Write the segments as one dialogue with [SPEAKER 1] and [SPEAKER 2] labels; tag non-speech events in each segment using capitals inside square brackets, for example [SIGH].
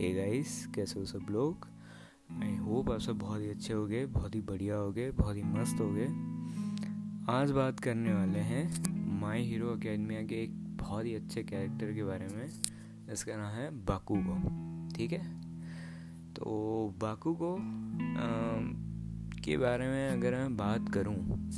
[SPEAKER 1] Hey guys कैसे हो सब लोग? आई होप आप सब बहुत ही अच्छे हो गए बहुत ही बढ़िया हो गए बहुत ही मस्त हो गए आज बात करने वाले हैं माई हीरो अकेडमिया के एक बहुत ही अच्छे कैरेक्टर के बारे में। इसका नाम है बाकुगो ठीक है? तो बाकुगो के बारे में अगर मैं बात करूँ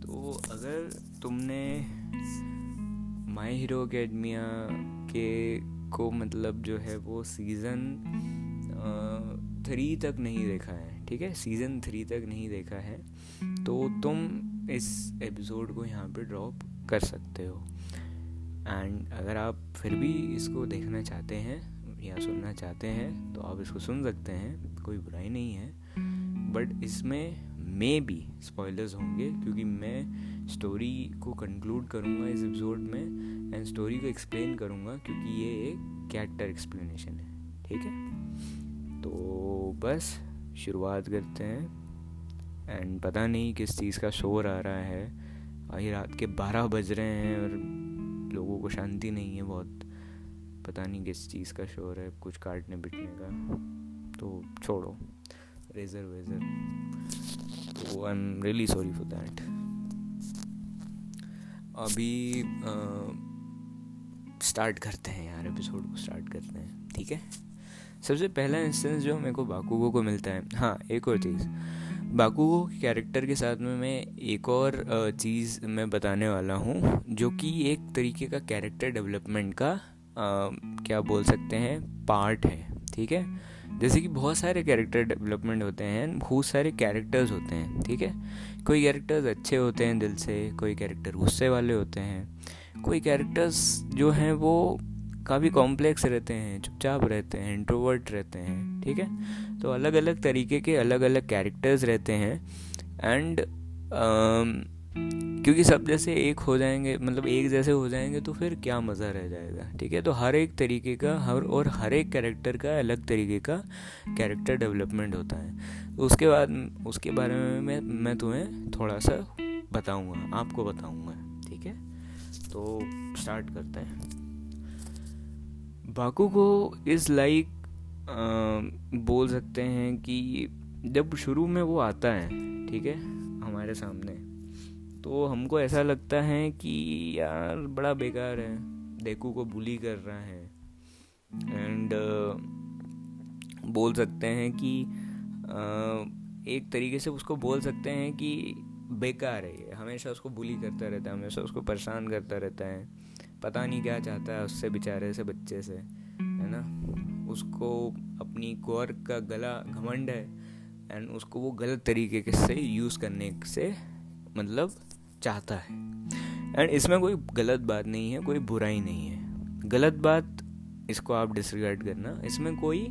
[SPEAKER 1] तो अगर तुमने माई हीरो अकेडमिया के को मतलब जो है वो सीज़न थ्री तक नहीं देखा है, ठीक है? सीज़न थ्री तक नहीं देखा है तो तुम इस एपिसोड को यहाँ पे ड्रॉप कर सकते हो। एंड अगर आप फिर भी इसको देखना चाहते हैं या सुनना चाहते हैं तो आप इसको सुन सकते हैं, कोई बुराई नहीं है। बट इसमें मे भी स्पॉयलर्स होंगे, क्योंकि मैं स्टोरी को कंक्लूड करूँगा इस एपिसोड में एंड स्टोरी को एक्सप्लेन करूँगा, क्योंकि ये एक कैरेक्टर एक्सप्लेनेशन है, ठीक है? तो बस, शुरुआत करते हैं एंड पता नहीं किस चीज़ का शोर आ रहा है। अभी रात के बारह बज रहे हैं, और लोगों को शांति नहीं है बहुत। पता नहीं किस चीज़ का शोर है, कुछ काटने पिटने का। तो छोड़ो रेजर वेजर तो I am really sorry for that अभी स्टार्ट करते हैं यार एपिसोड को स्टार्ट करते हैं ठीक है? सबसे पहला इंस्टेंस जो मेरे को बाकुगो को मिलता है हाँ एक और चीज़। बाकुगो के कैरेक्टर के साथ में मैं एक और चीज़ मैं बताने वाला हूँ जो कि एक तरीके का कैरेक्टर डेवलपमेंट का आ, क्या बोल सकते हैं पार्ट है ठीक है? जैसे कि बहुत सारे कैरेक्टर डेवलपमेंट होते हैं, बहुत सारे कैरेक्टर्स होते हैं, ठीक है? कोई कैरेक्टर्स अच्छे होते हैं दिल से, कोई कैरेक्टर गुस्से वाले होते हैं, कोई कैरेक्टर्स जो हैं वो काफ़ी कॉम्प्लेक्स रहते हैं, चुपचाप रहते हैं इंट्रोवर्ट रहते हैं, ठीक है? तो अलग अलग तरीके के अलग अलग कैरेक्टर्स रहते हैं एंड क्योंकि सब जैसे एक हो जाएँगे मतलब एक जैसे हो जाएँगे तो फिर क्या मज़ा रह जाएगा, ठीक है? तो हर एक तरीके का हर और हर एक कैरेक्टर का अलग तरीके का कैरेक्टर डेवलपमेंट होता है। उसके बाद, उसके बारे में मैं मैं तुम्हें थोड़ा सा बताऊँगा, आपको बताऊँगा, ठीक है? तो स्टार्ट करते हैं। बाकू को इस लाइक बोल सकते हैं कि जब शुरू में वो आता है, ठीक है? हमारे सामने। तो हमको ऐसा लगता है कि यार बड़ा बेकार है। देखू को बुली कर रहा है। एंड uh, बोल सकते हैं कि uh, एक तरीके से उसको बोल सकते हैं कि बेकार है ये। हमेशा उसको बुली करता रहता है हमेशा उसको परेशान करता रहता है। पता नहीं क्या चाहता है उससे बेचारे से बच्चे से है ना? उसको अपनी गौर का गला घमंड है। एंड उसको वो गलत तरीके से यूज़ करने से मतलब चाहता है। एंड इसमें कोई गलत बात नहीं है कोई बुराई नहीं है। गलत बात इसको आप डिसरिगार्ड करना। इसमें कोई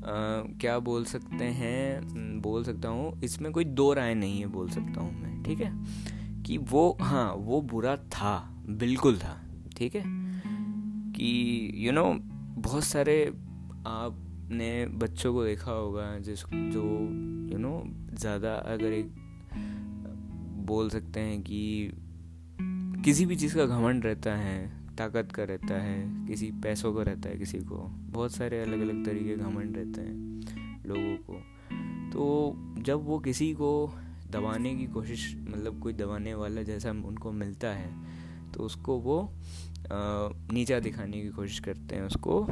[SPEAKER 1] आ, क्या बोल सकते हैं बोल सकता हूँ इसमें कोई दो राय नहीं है बोल सकता हूँ मैं ठीक है? कि वो हाँ वो बुरा था बिल्कुल था ठीक है? कि यू you नो know, बहुत सारे आपने बच्चों को देखा होगा जिस जो यू नो ज़्यादा अगर एक बोल सकते हैं कि किसी भी चीज़ का घमंड रहता है, ताकत का रहता है, किसी पैसों का रहता है, किसी को। बहुत सारे अलग अलग तरीके घमंड रहते हैं लोगों को। तो जब वो किसी को दबाने की कोशिश मतलब कोई दबाने वाला जैसा उनको मिलता है तो उसको वो नीचा दिखाने की कोशिश करते हैं, उसको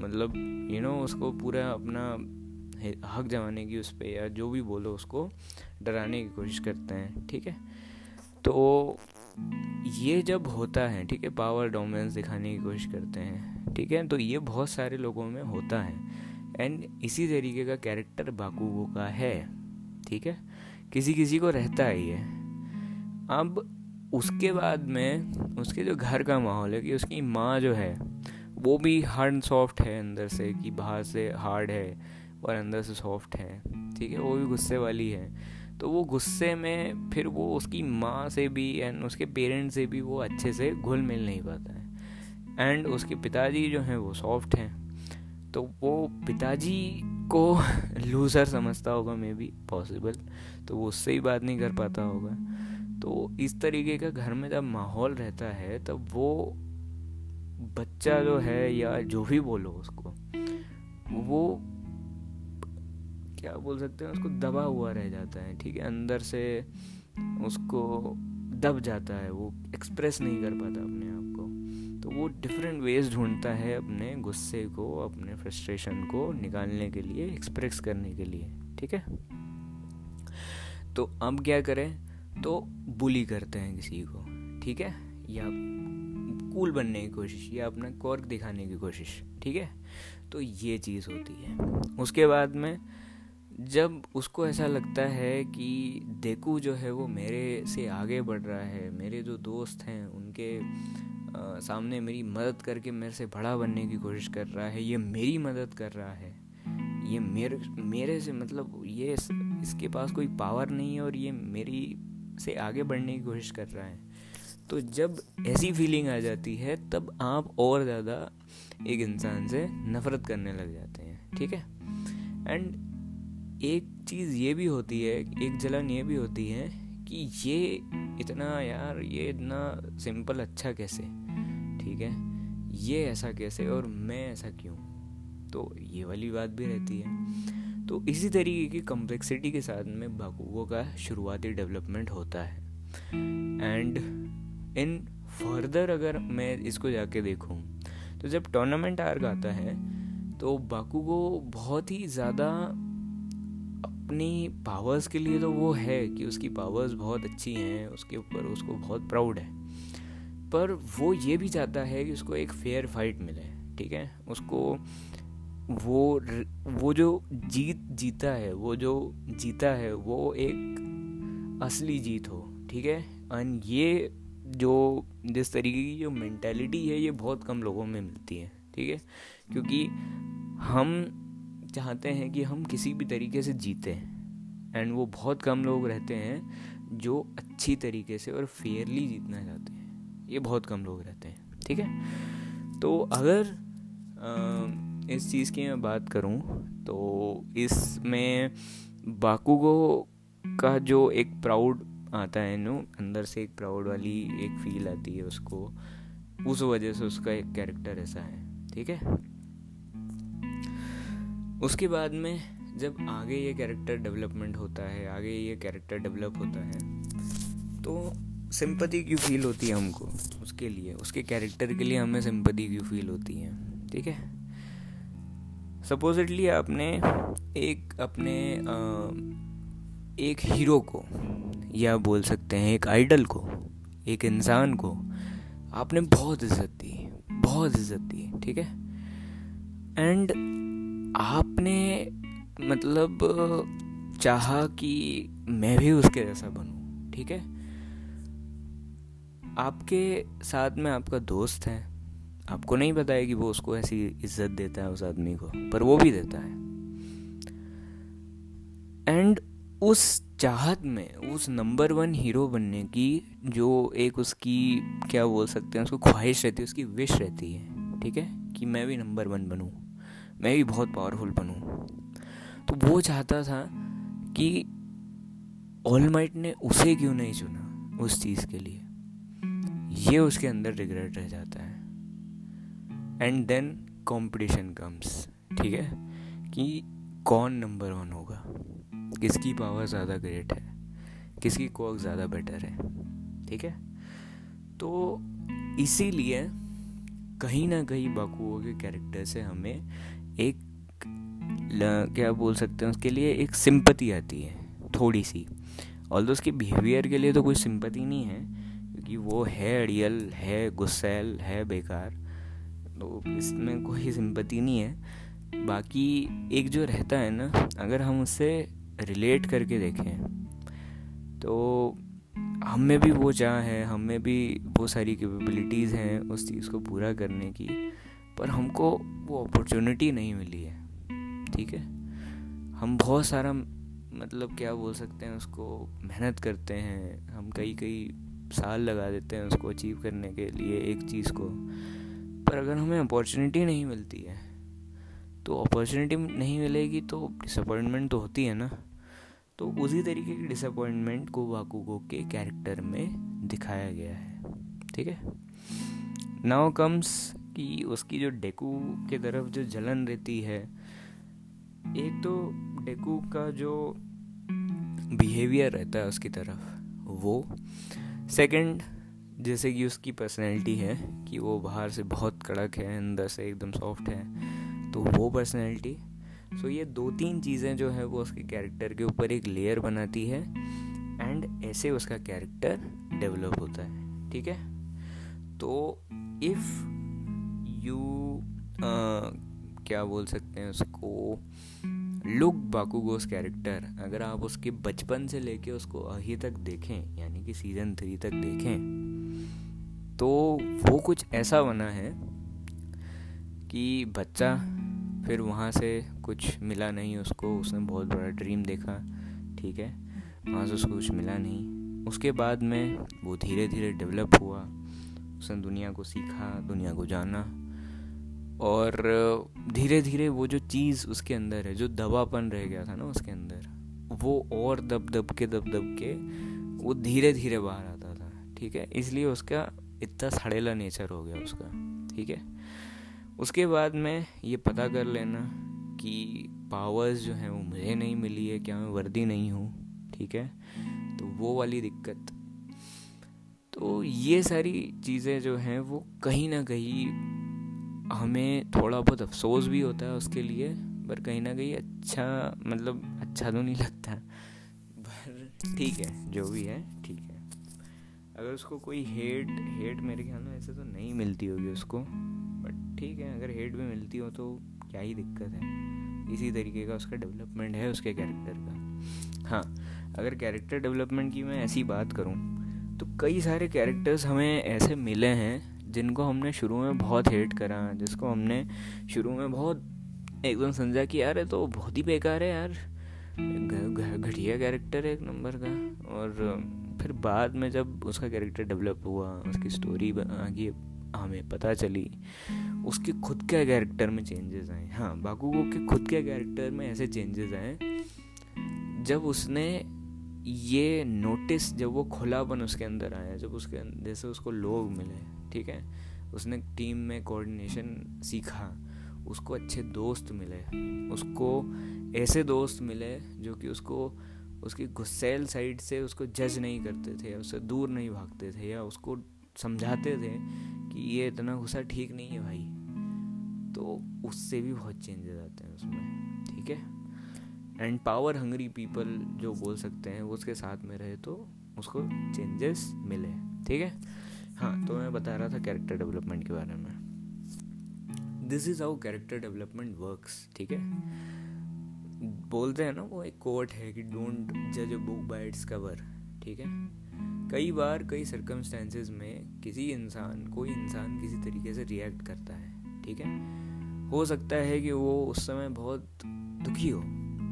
[SPEAKER 1] मतलब यू नो उसको पूरा अपना हक जमाने की उस पर या जो भी बोलो उसको डराने की कोशिश करते हैं, ठीक है? तो ये जब होता है, ठीक है पावर डोमिनेंस दिखाने की कोशिश करते हैं, ठीक है? तो ये बहुत सारे लोगों में होता है। एंड इसी तरीके का कैरेक्टर बाकुगो का है, ठीक है? किसी किसी को रहता ही है अब उसके बाद में उसके जो घर का माहौल है कि उसकी माँ जो है, वो भी हार्ड सॉफ्ट है अंदर से कि बाहर से हार्ड है। और अंदर से सॉफ्ट है, ठीक है? वो भी गुस्से वाली है। तो वो गुस्से में फिर वो उसकी माँ से भी एंड उसके पेरेंट्स से भी वो अच्छे से घुल मिल नहीं पाता है। एंड उसके पिताजी जो हैं वो सॉफ्ट हैं। तो वो पिताजी को [LAUGHS] लूज़र समझता होगा मे बी पॉसिबल तो वो उससे ही बात नहीं कर पाता होगा। तो इस तरीके का घर में जब माहौल रहता है, तब वो बच्चा जो है या जो भी बोलो उसको, वो क्या बोल सकते हैं, उसको दबा हुआ रह जाता है, ठीक है? अंदर से उसको दब जाता है, वो एक्सप्रेस नहीं कर पाता अपने आप को। तो वो डिफरेंट वेज ढूंढता है अपने गुस्से को, अपने फ्रस्ट्रेशन को निकालने के लिए एक्सप्रेस करने के लिए, ठीक है? तो अब क्या करें? तो बुली करते हैं किसी को, ठीक है? या कूल बनने की कोशिश, या अपना कॉर्क दिखाने की कोशिश, ठीक है? तो ये चीज़ होती है। उसके बाद में जब उसको ऐसा लगता है कि देखू जो है वो मेरे से आगे बढ़ रहा है मेरे जो दोस्त हैं उनके आ, सामने मेरी मदद करके मेरे से बड़ा बनने की कोशिश कर रहा है ये मेरी मदद कर रहा है ये मेरे मेरे से मतलब ये इसके पास कोई पावर नहीं है और ये मेरी से आगे बढ़ने की कोशिश कर रहा है। तो जब ऐसी फीलिंग आ जाती है तब आप और ज़्यादा एक इंसान से नफ़रत करने लग जाते हैं ठीक है? एंड एक चीज़ ये भी होती है, एक जलन ये भी होती है कि ये इतना यार, ये इतना सिंपल अच्छा कैसे? ठीक है? ये ऐसा कैसे और मैं ऐसा क्यों? तो ये वाली बात भी रहती है। तो इसी तरीके की कम्प्लेक्सिटी के साथ में बाकुओं का शुरुआती डेवलपमेंट होता है। एंड इन फर्दर अगर मैं इसको जाके देखूँ तो जब टूर्नामेंट आर्ग आता है तो बाकुगो बहुत ही ज़्यादा अपनी पावर्स के लिए तो वो है कि उसकी पावर्स बहुत अच्छी हैं, उसके ऊपर उसको बहुत प्राउड है। पर वो ये भी चाहता है कि उसको एक फेयर फाइट मिले, ठीक है? उसको वो वो जो जीत जीता है, वो जो जीता है, वो एक असली जीत हो, ठीक है? एंड ये जो, जिस तरीके की जो मैंटेलिटी है, ये बहुत कम लोगों में मिलती है, ठीक है? क्योंकि हम चाहते हैं कि हम किसी भी तरीके से जीते एंड वो बहुत कम लोग रहते हैं जो अच्छी तरीके से और फेयरली जीतना चाहते हैं। ये बहुत कम लोग रहते हैं ठीक है? तो अगर आ, इस चीज़ की मैं बात करूँ तो इसमें बाकुगो का जो एक प्राउड आता है नो अंदर से एक प्राउड वाली एक फील आती है उसको उस वजह से उसका एक कैरेक्टर ऐसा है ठीक है? उसके बाद में जब आगे ये कैरेक्टर डेवलपमेंट होता है आगे ये कैरेक्टर डेवलप होता है तो सिंपति क्यों फील होती है हमको? उसके लिए उसके कैरेक्टर के लिए हमें सिंपति क्यों फील होती है? ठीक है? सपोजिटली आपने एक अपने आ, एक हीरो को या बोल सकते हैं एक आइडल को एक इंसान को आपने बहुत इज़्ज़त दी बहुत इज़्ज़त दी ठीक है? एंड आपने मतलब चाहा कि मैं भी उसके जैसा बनूं, ठीक है? आपके साथ में आपका दोस्त है, आपको नहीं पता है कि वो उसको ऐसी इज़्ज़त देता है उस आदमी को, पर वो भी देता है। एंड उस चाहत में, उस नंबर वन हीरो बनने की जो एक उसकी, क्या बोल सकते हैं, उसको ख्वाहिश रहती है, उसकी विश रहती है, ठीक है? कि मैं भी नंबर वन बनूं। मैं भी बहुत पावरफुल बनूं। तो वो चाहता था कि ऑलमाइट ने उसे क्यों नहीं चुना उस चीज़ के लिए? ये उसके अंदर रिग्रेट रह जाता है। एंड देन कंपटीशन कम्स ठीक है? कि कौन नंबर वन होगा? किसकी पावर ज़्यादा ग्रेट है? किसकी कोक ज़्यादा बेटर है? ठीक है? तो इसीलिए कहीं ना कहीं बाकुओं के कैरेक्टर से हमें एक क्या बोल सकते हैं उसके लिए एक सिंपति आती है थोड़ी सी ऑल दो उसके बिहेवियर के लिए तो कोई सिंपति नहीं है, क्योंकि वो है अड़ियल है गुस्सैल, है बेकार तो इसमें कोई सिंपति नहीं है। बाकी एक जो रहता है ना, अगर हम उससे रिलेट करके देखें तो हम में भी वो चाह है, हम में भी वो सारी कैपेबिलिटीज़ हैं उस चीज़ को पूरा करने की। पर हमको वो अपॉर्चुनिटी नहीं मिली है। ठीक है? हम बहुत सारा मतलब क्या बोल सकते हैं उसको मेहनत करते हैं। हम कई कई साल लगा देते हैं उसको अचीव करने के लिए एक चीज़ को। पर अगर हमें अपॉर्चुनिटी नहीं मिलती है तो अपॉर्चुनिटी नहीं मिलेगी तो डिसअपॉइंटमेंट तो होती है ना। तो उसी तरीके की डिसअपॉइंटमेंट को वाकुगो के कैरेक्टर में दिखाया गया है। ठीक है? नाउ कम्स कि उसकी जो डेकू के तरफ़ जो जलन रहती है, एक तो डेकू का जो बिहेवियर रहता है उसकी तरफ़, वो। सेकंड जैसे कि उसकी पर्सनैलिटी है कि वो बाहर से बहुत कड़क है, अंदर से एकदम सॉफ्ट है तो वो पर्सनैलिटी सो so, ये दो तीन चीज़ें जो है, वो उसके कैरेक्टर के ऊपर एक लेयर बनाती है एंड ऐसे उसका कैरेक्टर डेवलप होता है, ठीक है? तो इफ़ यू क्या बोल सकते हैं उसको? लुक बाकुगोस कैरेक्टर अगर आप उसके बचपन से लेके उसको अभी तक देखें यानी कि सीज़न थ्री तक देखें तो वो कुछ ऐसा बना है कि बच्चा फिर वहाँ से कुछ मिला नहीं उसको उसने बहुत बड़ा ड्रीम देखा ठीक है? वहाँ से उसको कुछ मिला नहीं। उसके बाद में वो धीरे धीरे डेवलप हुआ उसने दुनिया को सीखा दुनिया को जाना। और धीरे धीरे वो जो चीज़ उसके अंदर है, जो दबापन रह गया था ना उसके अंदर, वो और दब दब के दब दब के वो धीरे धीरे बाहर आता था, ठीक है? इसलिए उसका इतना सड़ेला नेचर हो गया उसका, ठीक है? उसके बाद में ये पता कर लेना कि पावर्स जो हैं वो मुझे नहीं मिली है, क्या मैं वर्दी नहीं हूँ, ठीक है? तो वो वाली दिक्कत। तो ये सारी चीज़ें जो हैं वो कहीं ना कहीं हमें थोड़ा बहुत अफसोस भी होता है उसके लिए, पर कहीं ना कहीं अच्छा मतलब अच्छा तो नहीं लगता। पर ठीक है, जो भी है, ठीक है। अगर उसको कोई हेट हेट मेरे ख्याल में ऐसे तो नहीं मिलती होगी उसको बट ठीक है, अगर हेट भी मिलती हो तो क्या ही दिक्कत है। इसी तरीके का उसका डेवलपमेंट है उसके कैरेक्टर का। हाँ अगर कैरेक्टर डेवलपमेंट की मैं ऐसी बात करूँ तो कई सारे कैरेक्टर्स हमें ऐसे मिले हैं जिनको हमने शुरू में बहुत हेट करा, जिसको हमने शुरू में बहुत एकदम समझा कि यार तो बहुत ही बेकार है यार। घटिया कैरेक्टर है एक नंबर का। और फिर बाद में जब उसका कैरेक्टर डेवलप हुआ, उसकी स्टोरी आगे हमें पता चली, उसके खुद के कैरेक्टर में चेंजेस आए। हाँ बाकुगो के खुद के कैरेक्टर में ऐसे चेंजेस आए, जब उसने ये नोटिस जब वो खुलापन उसके अंदर आया, जब उसके जैसे उसको लोग मिले। ठीक है? उसने टीम में कोऑर्डिनेशन सीखा। उसको अच्छे दोस्त मिले। उसको ऐसे दोस्त मिले जो कि उसको, उसकी गुस्सेल साइड से उसको जज नहीं करते थे उससे दूर नहीं भागते थे या उसको समझाते थे कि ये इतना गुस्सा ठीक नहीं है भाई। तो उससे भी बहुत चेंजेस आते हैं उसमें, ठीक है? एंड पावर हंगरी पीपल जो बोल सकते हैं, वो उसके साथ में रहे तो उसको चेंजेस मिले, ठीक है? हाँ तो मैं बता रहा था कैरेक्टर डेवलपमेंट के बारे में। This is how character development works ठीक है? बोलते हैं ना, वो एक कोट है कि डोंट जज a book by its cover ठीक है? कई बार, कई सर्कमस्टेंसेस में किसी इंसान, कोई इंसान किसी तरीके से रिएक्ट करता है, ठीक है? हो सकता है कि वो उस समय बहुत दुखी हो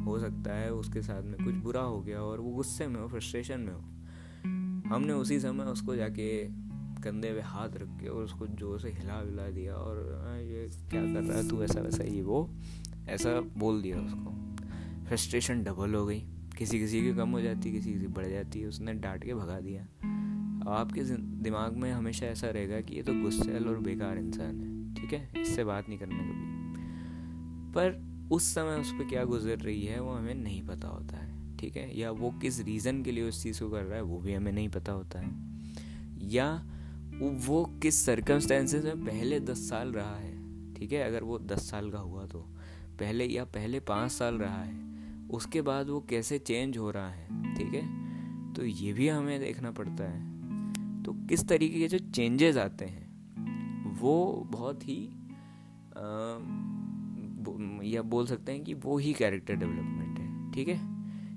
[SPEAKER 1] हो सकता है उसके साथ में कुछ बुरा हो गया और वो गुस्से में हो फ्रस्ट्रेशन में हो। हमने उसी समय उसको जाके कंधे पे हाथ रख के और उसको ज़ोर से हिला विला दिया और ये क्या कर रहा है तू ऐसा वैसा? ये वो, ऐसा बोल दिया उसको। फ्रस्ट्रेशन डबल हो गई। किसी किसी की कम हो जाती, किसी किसी बढ़ जाती है उसने डांट के भगा दिया। आपके दिमाग में हमेशा ऐसा रहेगा कि ये तो गुस्सेल और बेकार इंसान है, ठीक है? इससे बात नहीं करना कभी। पर उस समय उस पर क्या गुजर रही है, वो हमें नहीं पता होता है, ठीक है? या वो किस रीज़न के लिए उस चीज़ को कर रहा है, वो भी हमें नहीं पता होता है। या वो किस सर्कमस्टेंसेस में पहले दस साल रहा है ठीक है? अगर वो दस साल का हुआ तो। पहले या पहले पाँच साल रहा है उसके बाद वो कैसे चेंज हो रहा है ठीक है? तो ये भी हमें देखना पड़ता है। तो किस तरीके के जो चेंजेस आते हैं वो बहुत ही आ, या बोल सकते हैं कि वो ही कैरेक्टर डेवलपमेंट है ठीक है?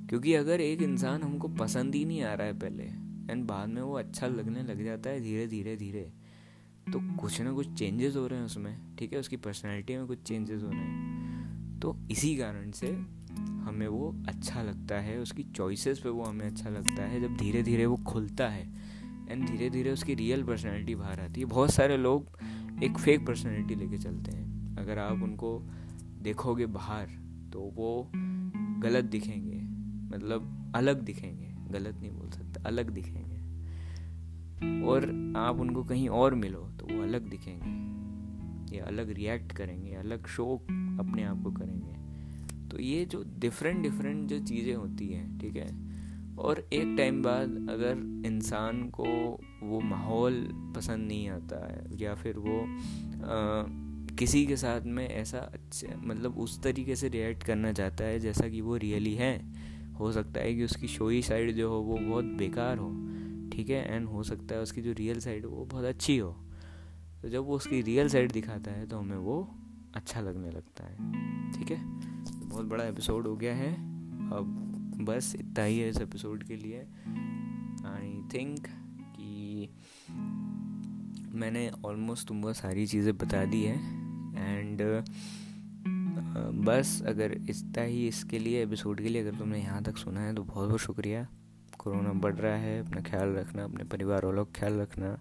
[SPEAKER 1] क्योंकि अगर एक इंसान हमको पसंद ही नहीं आ रहा है पहले एंड बाद में वो अच्छा लगने लग जाता है धीरे धीरे धीरे। तो कुछ ना कुछ चेंजेस हो रहे हैं उसमें, ठीक है? उसकी पर्सनैलिटी में कुछ चेंजेस हो रहे हैं। तो इसी कारण से हमें वो अच्छा लगता है, उसकी चॉइसेस पे वो हमें अच्छा लगता है, जब धीरे धीरे वो खुलता है। एंड धीरे धीरे उसकी रियल पर्सनैलिटी बाहर आती है। बहुत सारे लोग एक फेक पर्सनैलिटी लेके चलते हैं। अगर आप उनको देखोगे बाहर तो वो गलत दिखेंगे मतलब अलग दिखेंगे। गलत नहीं बोल सकते अलग दिखेंगे। और आप उनको कहीं और मिलो तो वो अलग दिखेंगे। या अलग रिएक्ट करेंगे अलग शो अपने आप को करेंगे। तो ये जो डिफरेंट डिफरेंट जो चीज़ें होती हैं ठीक है? और एक टाइम बाद अगर इंसान को वो माहौल पसंद नहीं आता है या फिर वो आ, किसी के साथ में ऐसा अच्छा मतलब उस तरीके से रिएक्ट करना चाहता है जैसा कि वो रियली है हो सकता है कि उसकी शोई साइड जो हो, वो बहुत बेकार हो, ठीक है? एंड हो सकता है उसकी जो रियल साइड हो, वो बहुत अच्छी हो। तो जब वो उसकी रियल साइड दिखाता है तो हमें वो अच्छा लगने लगता है, ठीक है? तो बहुत बड़ा एपिसोड हो गया है। अब बस इतना ही है इस एपिसोड के लिए। आई थिंक कि मैंने ऑलमोस्ट तुमको सारी चीज़ें बता दी है। एंड बस अगर इतना ही इसके लिए एपिसोड के लिए अगर तुमने यहाँ तक सुना है तो बहुत बहुत शुक्रिया। कोरोना बढ़ रहा है अपना ख्याल रखना अपने परिवार वालों का ख्याल रखना।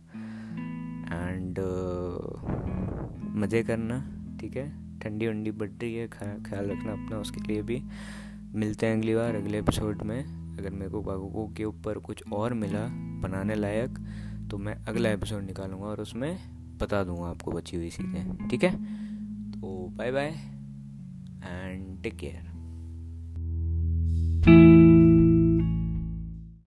[SPEAKER 1] एंड uh, मज़े करना ठीक है? ठंडी वंडी बढ़ रही है ख्याल रखना अपना उसके लिए भी। मिलते हैं अगली बार अगले एपिसोड में। अगर मेरे को बागों के ऊपर कुछ और मिला बनाने लायक तो मैं अगला एपिसोड निकालूँगा और उसमें बता दूँगा आपको बची हुई चीज़ें ठीक है? तो bye bye and take care.